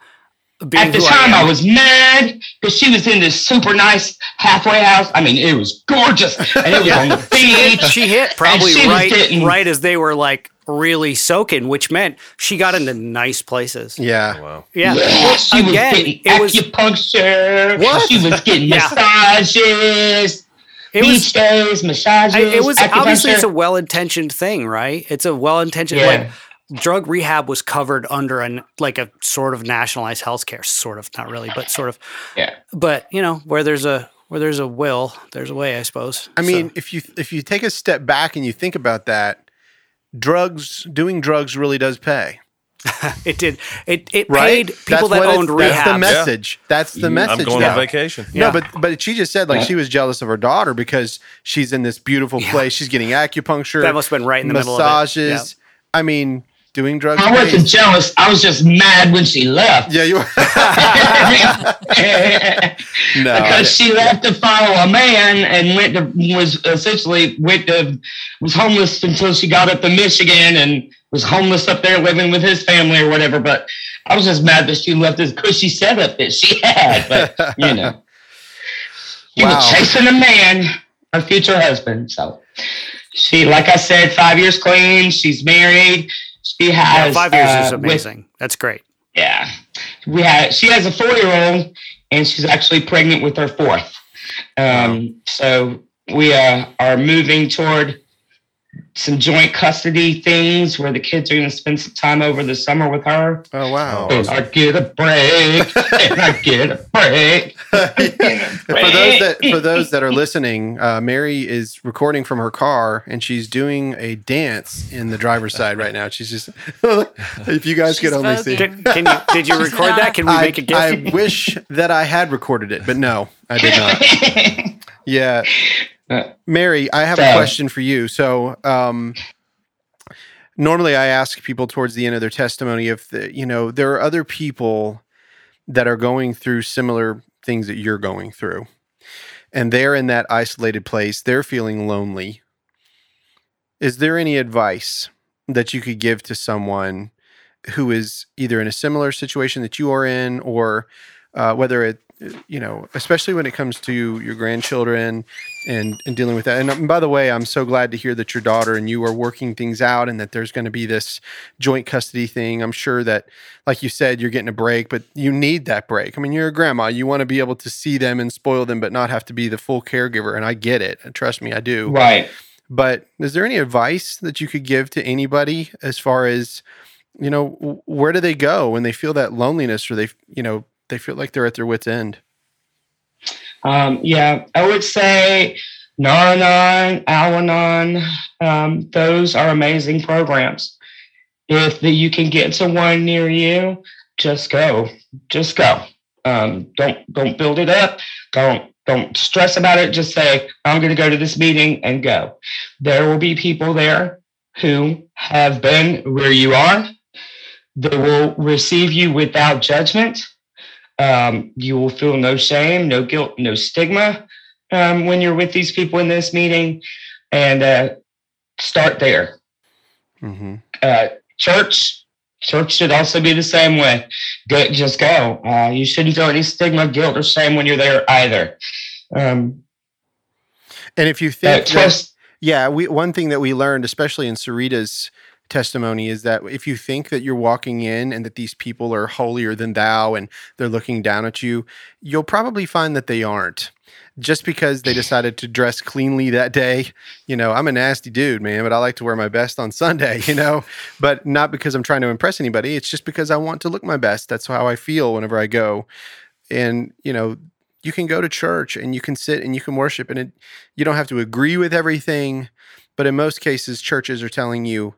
Being At the time, I, am- was mad because she was in this super nice halfway house. I mean, it was gorgeous, and it was on the beach. she hit probably she right getting- right as they were like really soaking, which meant she got into nice places. Yeah. Oh, wow. Yeah. Yeah, she was getting it was acupuncture. What? She was getting Yeah. massages, it beach was days, massages. I, it was obviously it's a well-intentioned thing, right? It's a well-intentioned Yeah. like drug rehab was covered under an like a sort of nationalized healthcare, sort of, not really, but sort of. Yeah. But you know, where there's a where there's a will, there's a way, I suppose. I So- mean, if you if you take a step back and you think about that, drugs doing drugs really does pay, it did. It it right? paid people that what it- owned That's the rehab. message. That's the message. I'm message. going now. on vacation. Yeah. No, but but she just said like Yeah. she was jealous of her daughter because she's in this beautiful Yeah. place. She's getting acupuncture, That must have been right in the middle of it. massages. I mean, doing drugs. I wasn't jealous. I was just mad when she left. Yeah, you. were. no, because she left to follow a man and went to was essentially went to was homeless until she got up to Michigan and was homeless up there living with his family or whatever. But I was just mad that she left this cushy setup that she had. But you know, she Wow. was chasing a man, her future husband. So she, like I said, five years clean. She's married. She Yeah, five years is uh, with- amazing. That's great. yeah, we had. She has a four-year-old, and she's actually pregnant with her fourth. Um, So we uh, are moving toward some joint custody things where the kids are going to spend some time over the summer with her. oh wow. And I get a break, and I get a break. for those that for those that are listening, uh, Mary is recording from her car and she's doing a dance in the driver's side right now. She's just if you guys could only see. voguing. Can, can you did you record not- that? Can we I, make a gift? I wish that I had recorded it, but no, I did not. Yeah. Mary, I have a question for you. So, um, normally I ask people towards the end of their testimony if the, you know there are other people that are going through similar things that you're going through, and they're in that isolated place. They're feeling lonely. Is there any advice that you could give to someone who is either in a similar situation that you are in, or uh, whether it, you know, especially when it comes to your grandchildren and, and dealing with that. And, um, by the way, I'm so glad to hear that your daughter and you are working things out and that there's going to be this joint custody thing. I'm sure that, like you said, you're getting a break, but you need that break. I mean, you're a grandma. You want to be able to see them and spoil them, but not have to be the full caregiver. And I get it. Trust me, I do. right. But is there any advice that you could give to anybody as far as, you know, where do they go when they feel that loneliness or they, you know, they feel like they're at their wits' end? Um, yeah, I would say Nar-Anon, Al-Anon, um, those are amazing programs. If the, you can get to one near you, just go. Just go. Um, don't don't build it up. Don't don't stress about it. Just say, I'm going to go to this meeting and go. There will be people there who have been where you are. They will receive you without judgment. Um, you will feel no shame, no guilt, no stigma um, when you're with these people in this meeting. And uh, start there. Mm-hmm. Uh, church, church should also be the same way. Go, just go. Uh, you shouldn't feel any stigma, guilt, or shame when you're there either. Um, And if you uh, think, that, trust. yeah, we one thing that we learned, especially in Sarita's testimony, is that if you think that you're walking in and that these people are holier than thou and they're looking down at you, you'll probably find that they aren't. Just because they decided to dress cleanly that day, you know, I'm a nasty dude, man, but I like to wear my best on Sunday, you know, but not because I'm trying to impress anybody. It's just because I want to look my best. That's how I feel whenever I go. And, you know, you can go to church and you can sit and you can worship and it, you don't have to agree with everything but in most cases churches are telling you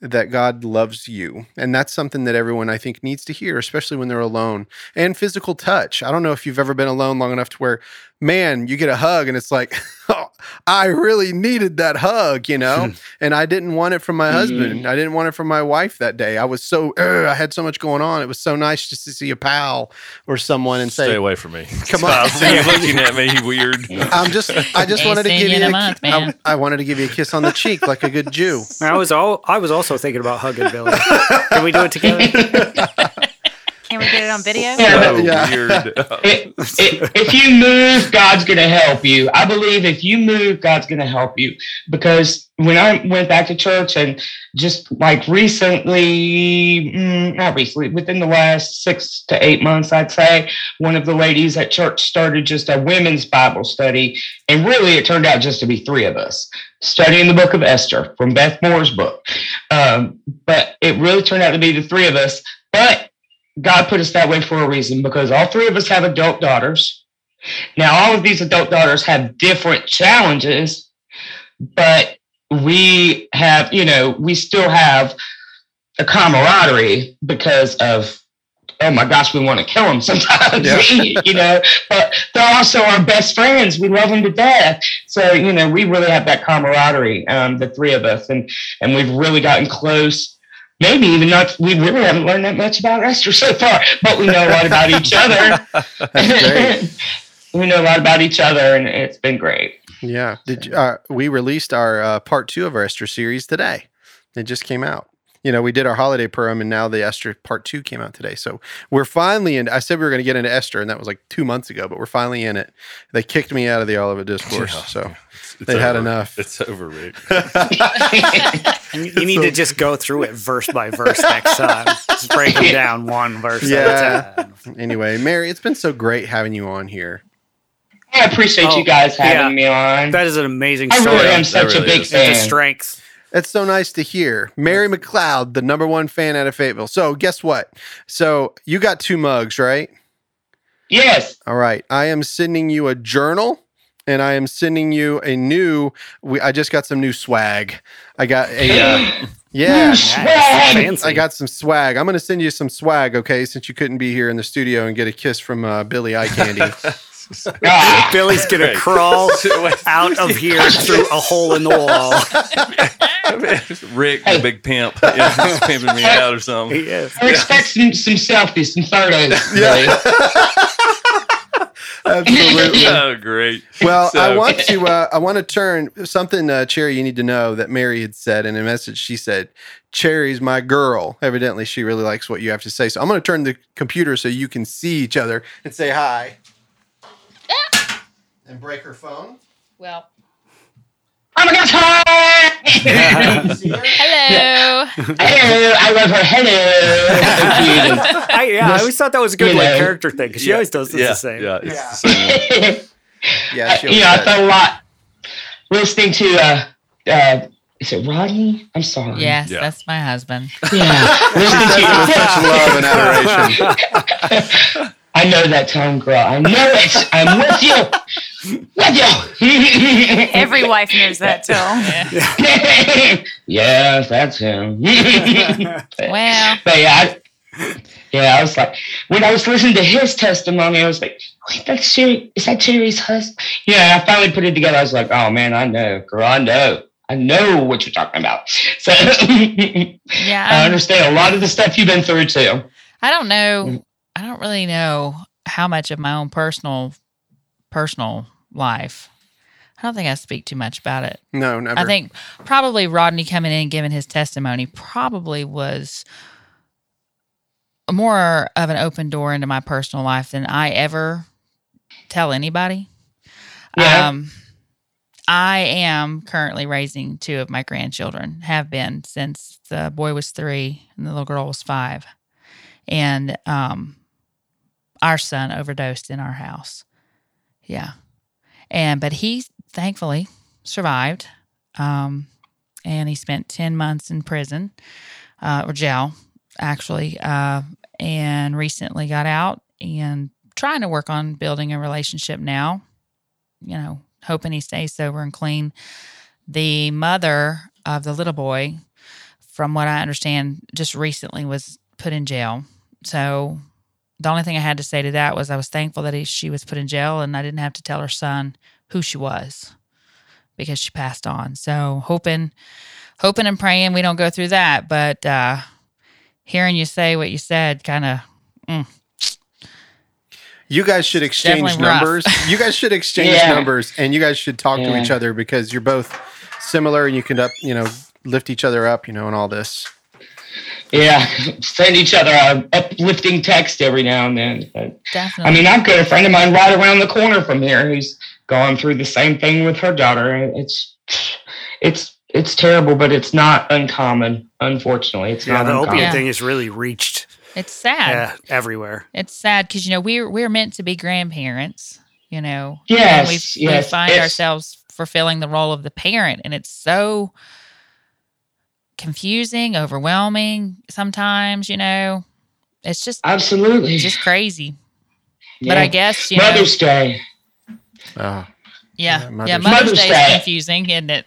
that God loves you. And that's something that everyone I think needs to hear especially when they're alone. And physical touch. I don't know if you've ever been alone long enough to where man you get a hug and it's like I really needed that hug you know hmm. and I didn't want it from my husband hmm. I didn't want it from my wife that day I was so "Ugh," I had so much going on it was so nice just to see a pal or someone and Stay say "Stay away from me. Come on. I see you looking at me weird. I'm just I just wanted to give you you a, a month, I- man. I wanted to give you a kiss on the cheek like a good Jew. I was all I was also thinking about hugging Billy. Can we do it together? Can we get it on video? Yeah, So Yeah. weird. It- it- if you move, God's going to help you. I believe if you move, God's going to help you. Because when I went back to church and just like recently, mm, not recently, within the last six to eight months, I'd say, one of the ladies at church started just a women's Bible study. And really, it turned out just to be three of us studying the book of Esther from Beth Moore's book. Um, but it really turned out to be the three of us. But God put us that way for a reason because all three of us have adult daughters. Now, all of these adult daughters have different challenges, but we have, you know, we still have a camaraderie because of, oh my gosh, we want to kill them sometimes, Yeah. you know, but they're also our best friends. We love them to death. So, you know, we really have that camaraderie, um, the three of us, and, and we've really gotten close maybe even not we really haven't learned that much about Esther so far, but we know a lot about each other. We know a lot about each other and it's been great. Yeah. Did you, uh, we released our uh, part two of our Esther series today? It just came out. You know, we did our holiday program and now the Esther part two came out today. So we're finally in. I said we were going to get into Esther, and that was like two months ago, but we're finally in it. They kicked me out of the Olivet Discourse. Yeah. So It's They had enough. It's over, Rick. You, you need to just go through it verse by verse next time. Just break them down one verse Yeah. at a time. anyway, Mary, it's been so great having you on here. I appreciate Oh, you guys having yeah. me on. That is an amazing I story. really am That such a big is. It's a fan. strength. It's so nice to hear. Mary McLeod, the number one fan out of Fayetteville. So guess what? So you got two mugs, right? Yes. All right. I am sending you a journal and I am sending you a new we I just got some new swag. I got a uh, yeah. Swag. I got some swag. I'm going to send you some swag, okay, since you couldn't be here in the studio and get a kiss from uh, Billy Eye Candy. Ah, Billy's gonna Right. crawl out of here through a hole in the wall. Rick, the big pimp, yeah, pimping me out or something. He is. I expect some, some selfies, some photos. Yeah. Absolutely. Oh, great. Well, I want to uh, I want to turn something uh, Cherry you need to know that Mary had said in a message. She said, "Cherry's my girl." Evidently, she really likes what you have to say. So I'm going to turn the computer so you can see each other and say hi. And break her phone. Well, Oh my gosh, hi! You see her? hello. Hello, I love her. Hello. I, yeah, I always thought that was a good You like know. character thing because she always does this yeah, the same. Yeah, it's Yeah. the same. Yeah, she you know, I always felt said. a lot listening to uh, uh, is it Rodney? I'm sorry. Yes, Yeah. that's my husband. Yeah. listening Said it with such love and adoration. I know that tone, girl. I know it. I'm with you. With you. Every wife knows that tone. yes, that's him. Well, But yeah, I, yeah, I was like, when I was listening to his testimony, I was like, wait, that's Sherry, is that Sherry's husband? Yeah, I finally put it together. I was like, oh man, I know, girl, I know. I know what you're talking about. So yeah, I'm- um, understand a lot of the stuff you've been through too. I don't know. I don't really know how much of my own personal personal life. I don't think I speak too much about it. No, never. I think probably Rodney coming in and giving his testimony probably was more of an open door into my personal life than I ever tell anybody. Yeah. Um, I am currently raising two of my grandchildren, have been since the boy was three and the little girl was five. And um, our son overdosed in our house. Yeah. And, but he thankfully survived. Um, and he spent 10 months in prison uh, or jail, actually, uh, and recently got out and trying to work on building a relationship now, you know, hoping he stays sober and clean. The mother of the little boy, from what I understand, just recently was put in jail. So the only thing I had to say to that was I was thankful that he, she was put in jail and I didn't have to tell her son who she was because she passed on. So hoping, hoping and praying we don't go through that. But uh, hearing you say what you said, kind of, you guys should exchange numbers. you guys should exchange Yeah. numbers, and you guys should talk to each other because you're both similar, and you can up, you know, lift each other up, you know, and all this. Yeah, send each other a uplifting text every now and then. But, definitely. I mean, I've got a friend of mine right around the corner from here who's going through the same thing with her daughter. It's it's it's terrible, but it's not uncommon. Unfortunately, it's Yeah, not the uncommon. opiate Yeah. thing has really reached it's sad. yeah, everywhere. It's sad because you know we're we're meant to be grandparents, you know. Yes, and we yes, we find ourselves fulfilling the role of the parent, and it's so confusing, overwhelming. Sometimes, you know, it's just Absolutely. it's just crazy. But I guess you know, Mother's Day. Oh, yeah, yeah, yeah, Mother's- Mother's, Mother's Day Day. is confusing, isn't it?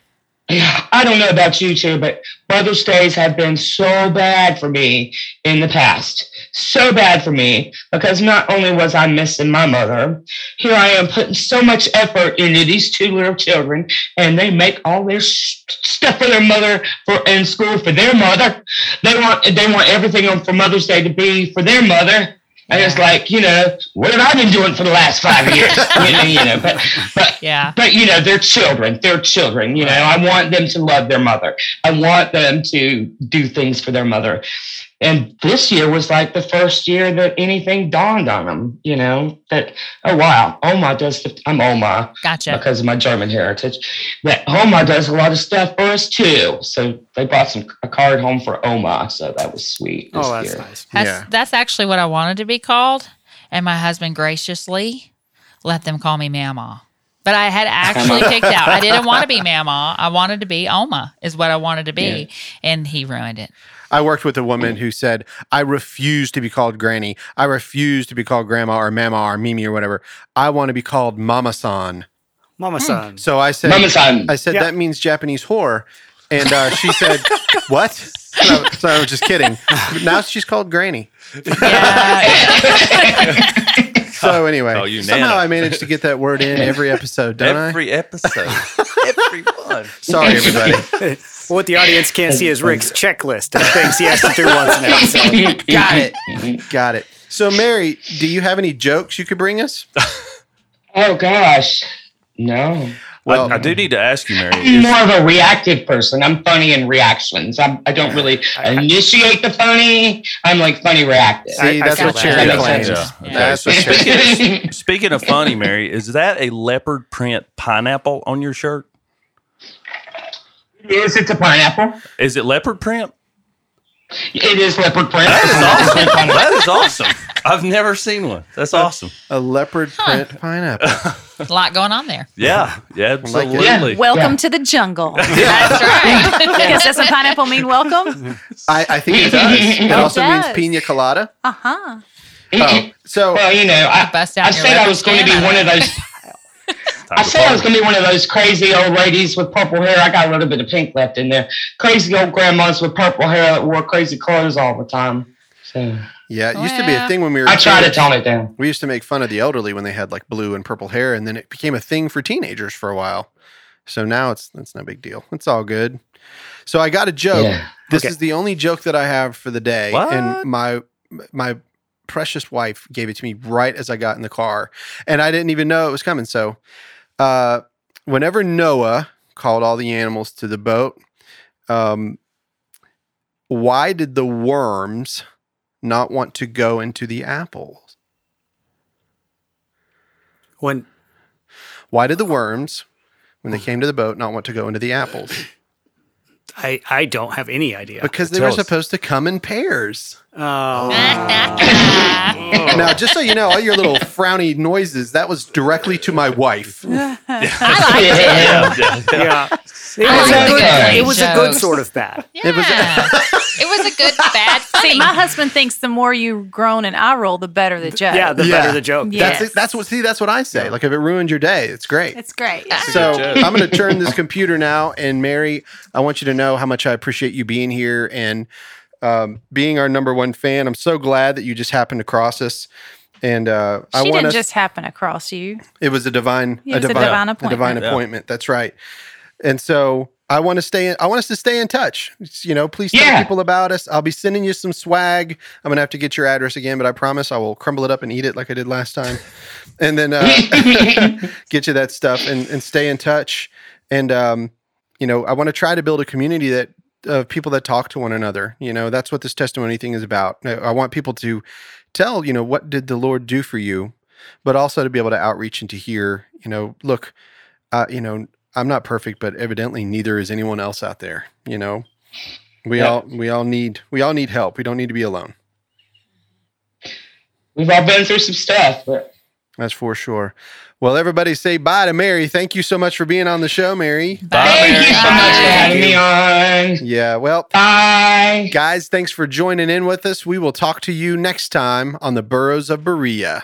I don't know about you two, but Mother's Days have been so bad for me in the past. So bad for me because not only was I missing my mother, here I am putting so much effort into these two little children, and they make all their stuff for their mother for in school for their mother. They want they want everything on for Mother's Day to be for their mother, And it's like, you know, what have I been doing for the last five years? you, know, you know, but but Yeah. but you know, they're children. They're children. You know, I want them to love their mother. I want them to do things for their mother. And this year was like the first year that anything dawned on them. You know that oh wow, Oma does. The, I'm Oma Gotcha. because of my German heritage. That Oma does a lot of stuff for us too. So they bought some a card home for Oma. So that was sweet. this Oh, that's year. nice. That's, Yeah. that's actually what I wanted to be called. And my husband graciously let them call me Mama. But I had actually picked out. I didn't want to be Mama. I wanted to be Oma, is what I wanted to be. And he ruined it. I worked with a woman who said, I refuse to be called granny. I refuse to be called grandma or mama or mimi or whatever. I want to be called mama san. Mama san. So I said, Mama san. I said, Yeah. that means Japanese whore. And uh, she said, what? So, so I was just kidding. Now she's called granny. So anyway, Call you somehow I managed to get that word in every episode, don't I? Every episode. Every one. Sorry, everybody. What the audience can't see is Rick's checklist of things he has to do once an episode. Got it. Got it. So, Mary, do you have any jokes you could bring us? Oh gosh, no. Well, I, I do need to ask you, Mary. I'm is- more of a reactive person. I'm funny in reactions. I'm, I don't really initiate the funny. I'm like funny reactive. See, I- I that's feel what that. Cherry That makes claims. Yeah. That's what Okay. Cherry. Speaking, speaking of funny, Mary, is that a leopard print pineapple on your shirt? Is it a pineapple? Is it leopard print? It is leopard print. That is awesome. that is awesome. I've never seen one. That's awesome. A leopard print pineapple. A lot going on there. Yeah, yeah, like it. absolutely. Welcome to the jungle. That's right. Because doesn't pineapple mean welcome? I, I think it does. It also it means pina colada. Uh huh. Oh, so well, you know, I, Bust out I your said I was going to be one of those. Time I to said I was going to be one of those crazy old ladies with purple hair. I got a little bit of pink left in there. Crazy old grandmas with purple hair that wore crazy clothes all the time. So yeah, it oh, used to be a thing when we were. I try to tone it down. We used to make fun of the elderly when they had like blue and purple hair, and then it became a thing for teenagers for a while. So now it's it's no big deal. It's all good. So I got a joke. Yeah. This Okay. is the only joke that I have for the day, What? and my my precious wife gave it to me right as I got in the car, and I didn't even know it was coming. So, uh, whenever Noah called all the animals to the boat, um, why did the worms not want to go into the apples? When Why did the worms, when they came to the boat, not want to go into the apples? I, I don't have any idea. Because they Tell were us. supposed to come in pairs. Oh. Now, just so you know, all your little frowny noises, that was directly to my wife. I like it. Yeah, yeah, yeah. yeah. It I was, like a good, good it was a good sort of bad. It was- Yeah. it was a good bad funny. See, my husband thinks the more you groan and eye roll, the better the joke. Yeah, the Yeah. better the joke. Yeah. That's Yes. that's what see. That's what I say. Like if it ruined your day, it's great. it's great. so. I'm going to turn this computer now, and Mary, I want you to know how much I appreciate you being here and um, being our number one fan. I'm so glad that you just happened to cross us, and uh, I she want didn't us. just happen across you. It was a divine, It was a divine a divine appointment. Yeah. That's right. And so I want to stay. I want us to stay in touch. You know, please tell Yeah. people about us. I'll be sending you some swag. I'm gonna have to get your address again, but I promise I will crumble it up and eat it like I did last time, and then uh, get you that stuff and, and stay in touch. And um, you know, I want to try to build a community that of people that talk to one another. You know, that's what this testimony thing is about. I- want people to tell, you know, what did the Lord do for you, but also to be able to outreach and to hear, you know, look, uh, you know, I'm not perfect, but evidently neither is anyone else out there. You know, we Yeah. all we all need we all need help. We don't need to be alone. We've all been through some stuff, but That's for sure. Well, everybody say bye to Mary. Thank you so much for being on the show, Mary. thank you so much for having me on. Yeah, well, Bye. guys, thanks for joining in with us. We will talk to you next time on the Burros of Berea.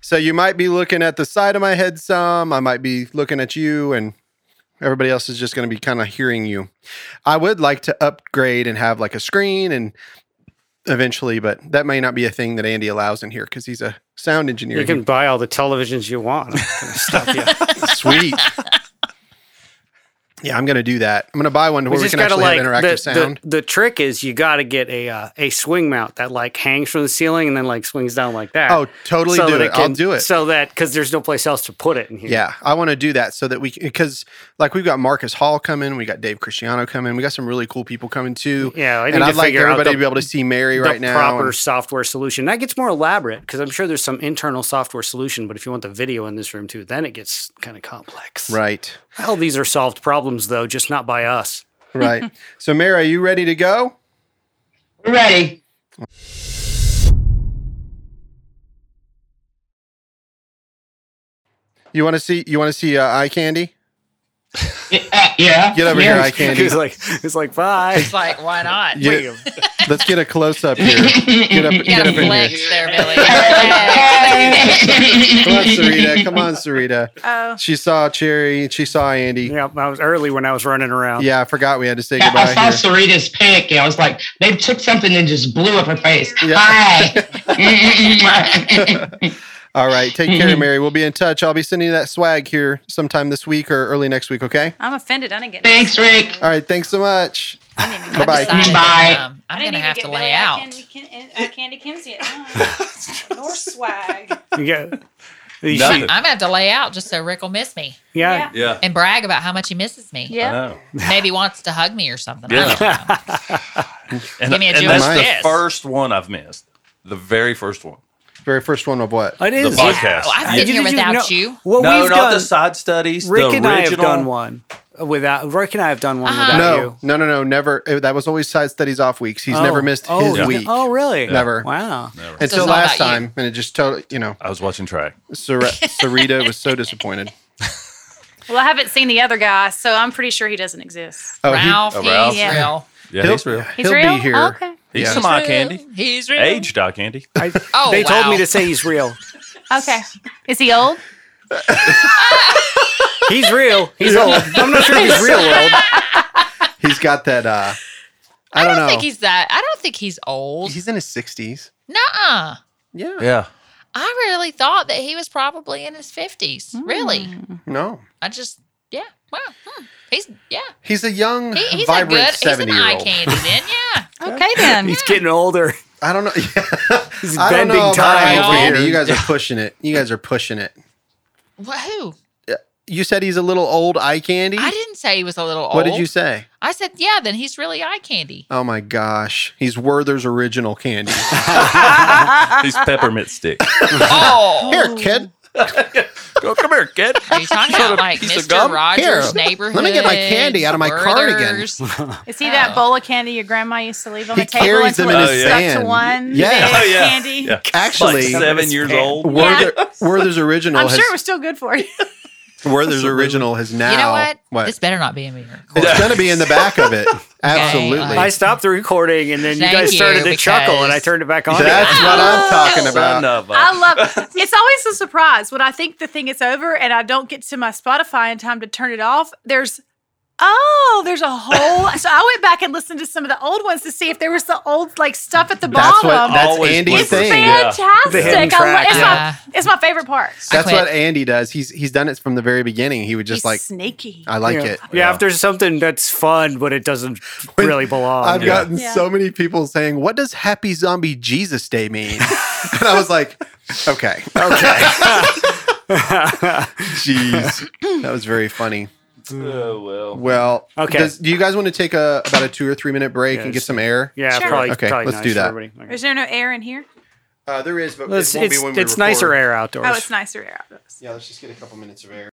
So you might be looking at the side of my head some. I might be looking at you, and everybody else is just going to be kind of hearing you. I would like to upgrade and have like a screen and eventually, but that may not be a thing that Andy allows in here because he's a sound engineer. You can buy all the televisions you want. I'm stop you. Sweet. Yeah, I'm gonna do that. I'm gonna buy one where we, just can actually have interactive the, sound. The, the trick is you got to get a uh, a swing mount that like hangs from the ceiling and then like swings down like that. oh, totally do that it. I'll can- do it. So that because there's no place else to put it in here. Yeah, I want to do that so that we because like we've got Marcus Hall coming, we got Dave Cristiano coming, we got some really cool people coming too. Yeah, I and to I'd like everybody the- to be able to see Mary right now. proper and- software solution. That gets more elaborate because I'm sure there's some internal software solution. But if you want the video in this room too, then it gets kind of complex. right, Well, these are solved problems though, just not by us. right. so Mary, are you ready to go? We're ready. You want to see? You want to see uh, eye candy? Yeah, yeah. Get over yeah. here, eye candy. It's like it's like bye. It's like, why not? Yeah. Let's get a close up here. Get up, get up in here. there, Billy. Come on, Sarita. Come on, Sarita. Oh, She saw Cherry. She saw Andy. Yeah, I was early when I was running around. Yeah, I forgot we had to say Yeah, goodbye I saw here. Sarita's pic and I was like, they took something and just blew up her face. Yeah. Hi. All right, take care, Mary. We'll be in touch. I'll be sending you that swag here sometime this week or early next week. Okay. I'm offended. I didn't get. Thanks, Rick. All right. Thanks so much. I didn't even Bye bye. Decided Bye. that, um, I I'm didn't gonna even have to lay Eye out. Candy, Ken- uh, Candy Kinsey at home. Nor swag. You get- you Nothing. should- I'm gonna have to lay out just so Rick will miss me yeah. Yeah. and brag about how much he misses me. Yeah. Maybe wants to hug me or something. Yeah. I don't know. And, Give me a and Jewish that's the first one I've missed. The very first one. Very first one of what? It The is. podcast. Oh, I've been Did here without no, you. Well, no, we've not done, the side studies. Rick the and I have done one without. Rick and I have done one Uh-huh. without No, you. no, no, no. Never. eh, That was always side studies off weeks. He's Oh, never missed oh, his yeah. week. Oh, really? Never. Wow. Never. Until last about you. time, and it just totally, you know, I was watching track. Sar- Sarita was so disappointed. Well, I haven't seen the other guy, so I'm pretty sure he doesn't exist. Oh, he- Ralph, Oh, Ralph. he's Yeah. real. Yeah, He'll- he's real. He's He'll be real. here. Oh, okay. He's Yeah. some eye candy. He's real. Aged eye candy. I, Oh, they told me to say he's real. Okay. Is he old? He's real. He's old. I'm not sure if he's real old. he's got that. uh I I don't, I don't know. think he's that. I don't think he's old. He's in his sixties. Nuh-uh. Yeah. Yeah. I really thought that he was probably in his 50s. Really. No, I just, yeah. Wow. Hmm. He's, yeah. he's a young, He, he's a vibrant good, he's an seventy-year-old. eye candy then, yeah. Okay then. He's getting older. I don't know. He's I don't bending know about time eye over candy. here. You guys are pushing it. You guys are pushing it. What, who? You said he's a little old eye candy. I didn't say he was a little old. What did you say? I said, yeah, then he's really eye candy. Oh my gosh, he's Werther's original candy. He's peppermint stick. Oh. Here, kid. Go, come here, kid. Are you talking about like piece of Mr. gum? Rogers' Here, neighborhood? let me get my candy out of my cardigan. Werther's? Is he that bowl of candy your grandma used to leave on He the table carries until them in was his stuck hand. to one? Yeah. big Oh, yeah. Candy. Yeah. Actually, like seven years old. Werther, Werther's original I'm has sure it was still good for you. Werther's original has now. You know what? What? This better not be in me. it's going to be in the back of it. Absolutely. I stopped the recording and then you guys started you, to chuckle and I turned it back on. That's what I'm talking Son about. of a- I love it's always a surprise when I think the thing is over and I don't get to my Spotify in time to turn it off. There's oh, there's a whole so I went back and listened to some of the old ones to see if there was the old like stuff at the That's what. bottom. That's Always Andy's it's bloopers. thing. Yeah. fantastic. The hidden I it's, Yeah. my, it's my favorite part. That's what Andy does. He's he's done it from the very beginning. He would just He's like, sneaky. I like yeah. it. Yeah, if there's something that's fun but it doesn't really belong. I've yeah. gotten Yeah. so many people saying, "What does Happy Zombie Jesus Day mean?" and I was like, "Okay, okay." Jeez, that was very funny. Oh, well. Well, Okay. does- do you guys want to take a about a two or three minute break and get some air? Yeah, Sure. probably. Okay, probably let's nice do for that. Okay. Is there no air in here? Uh, there is, but It's, it won't it's, be when we it's nicer air outdoors. Oh, it's nicer air. Outdoors. Yeah, let's just get a couple minutes of air.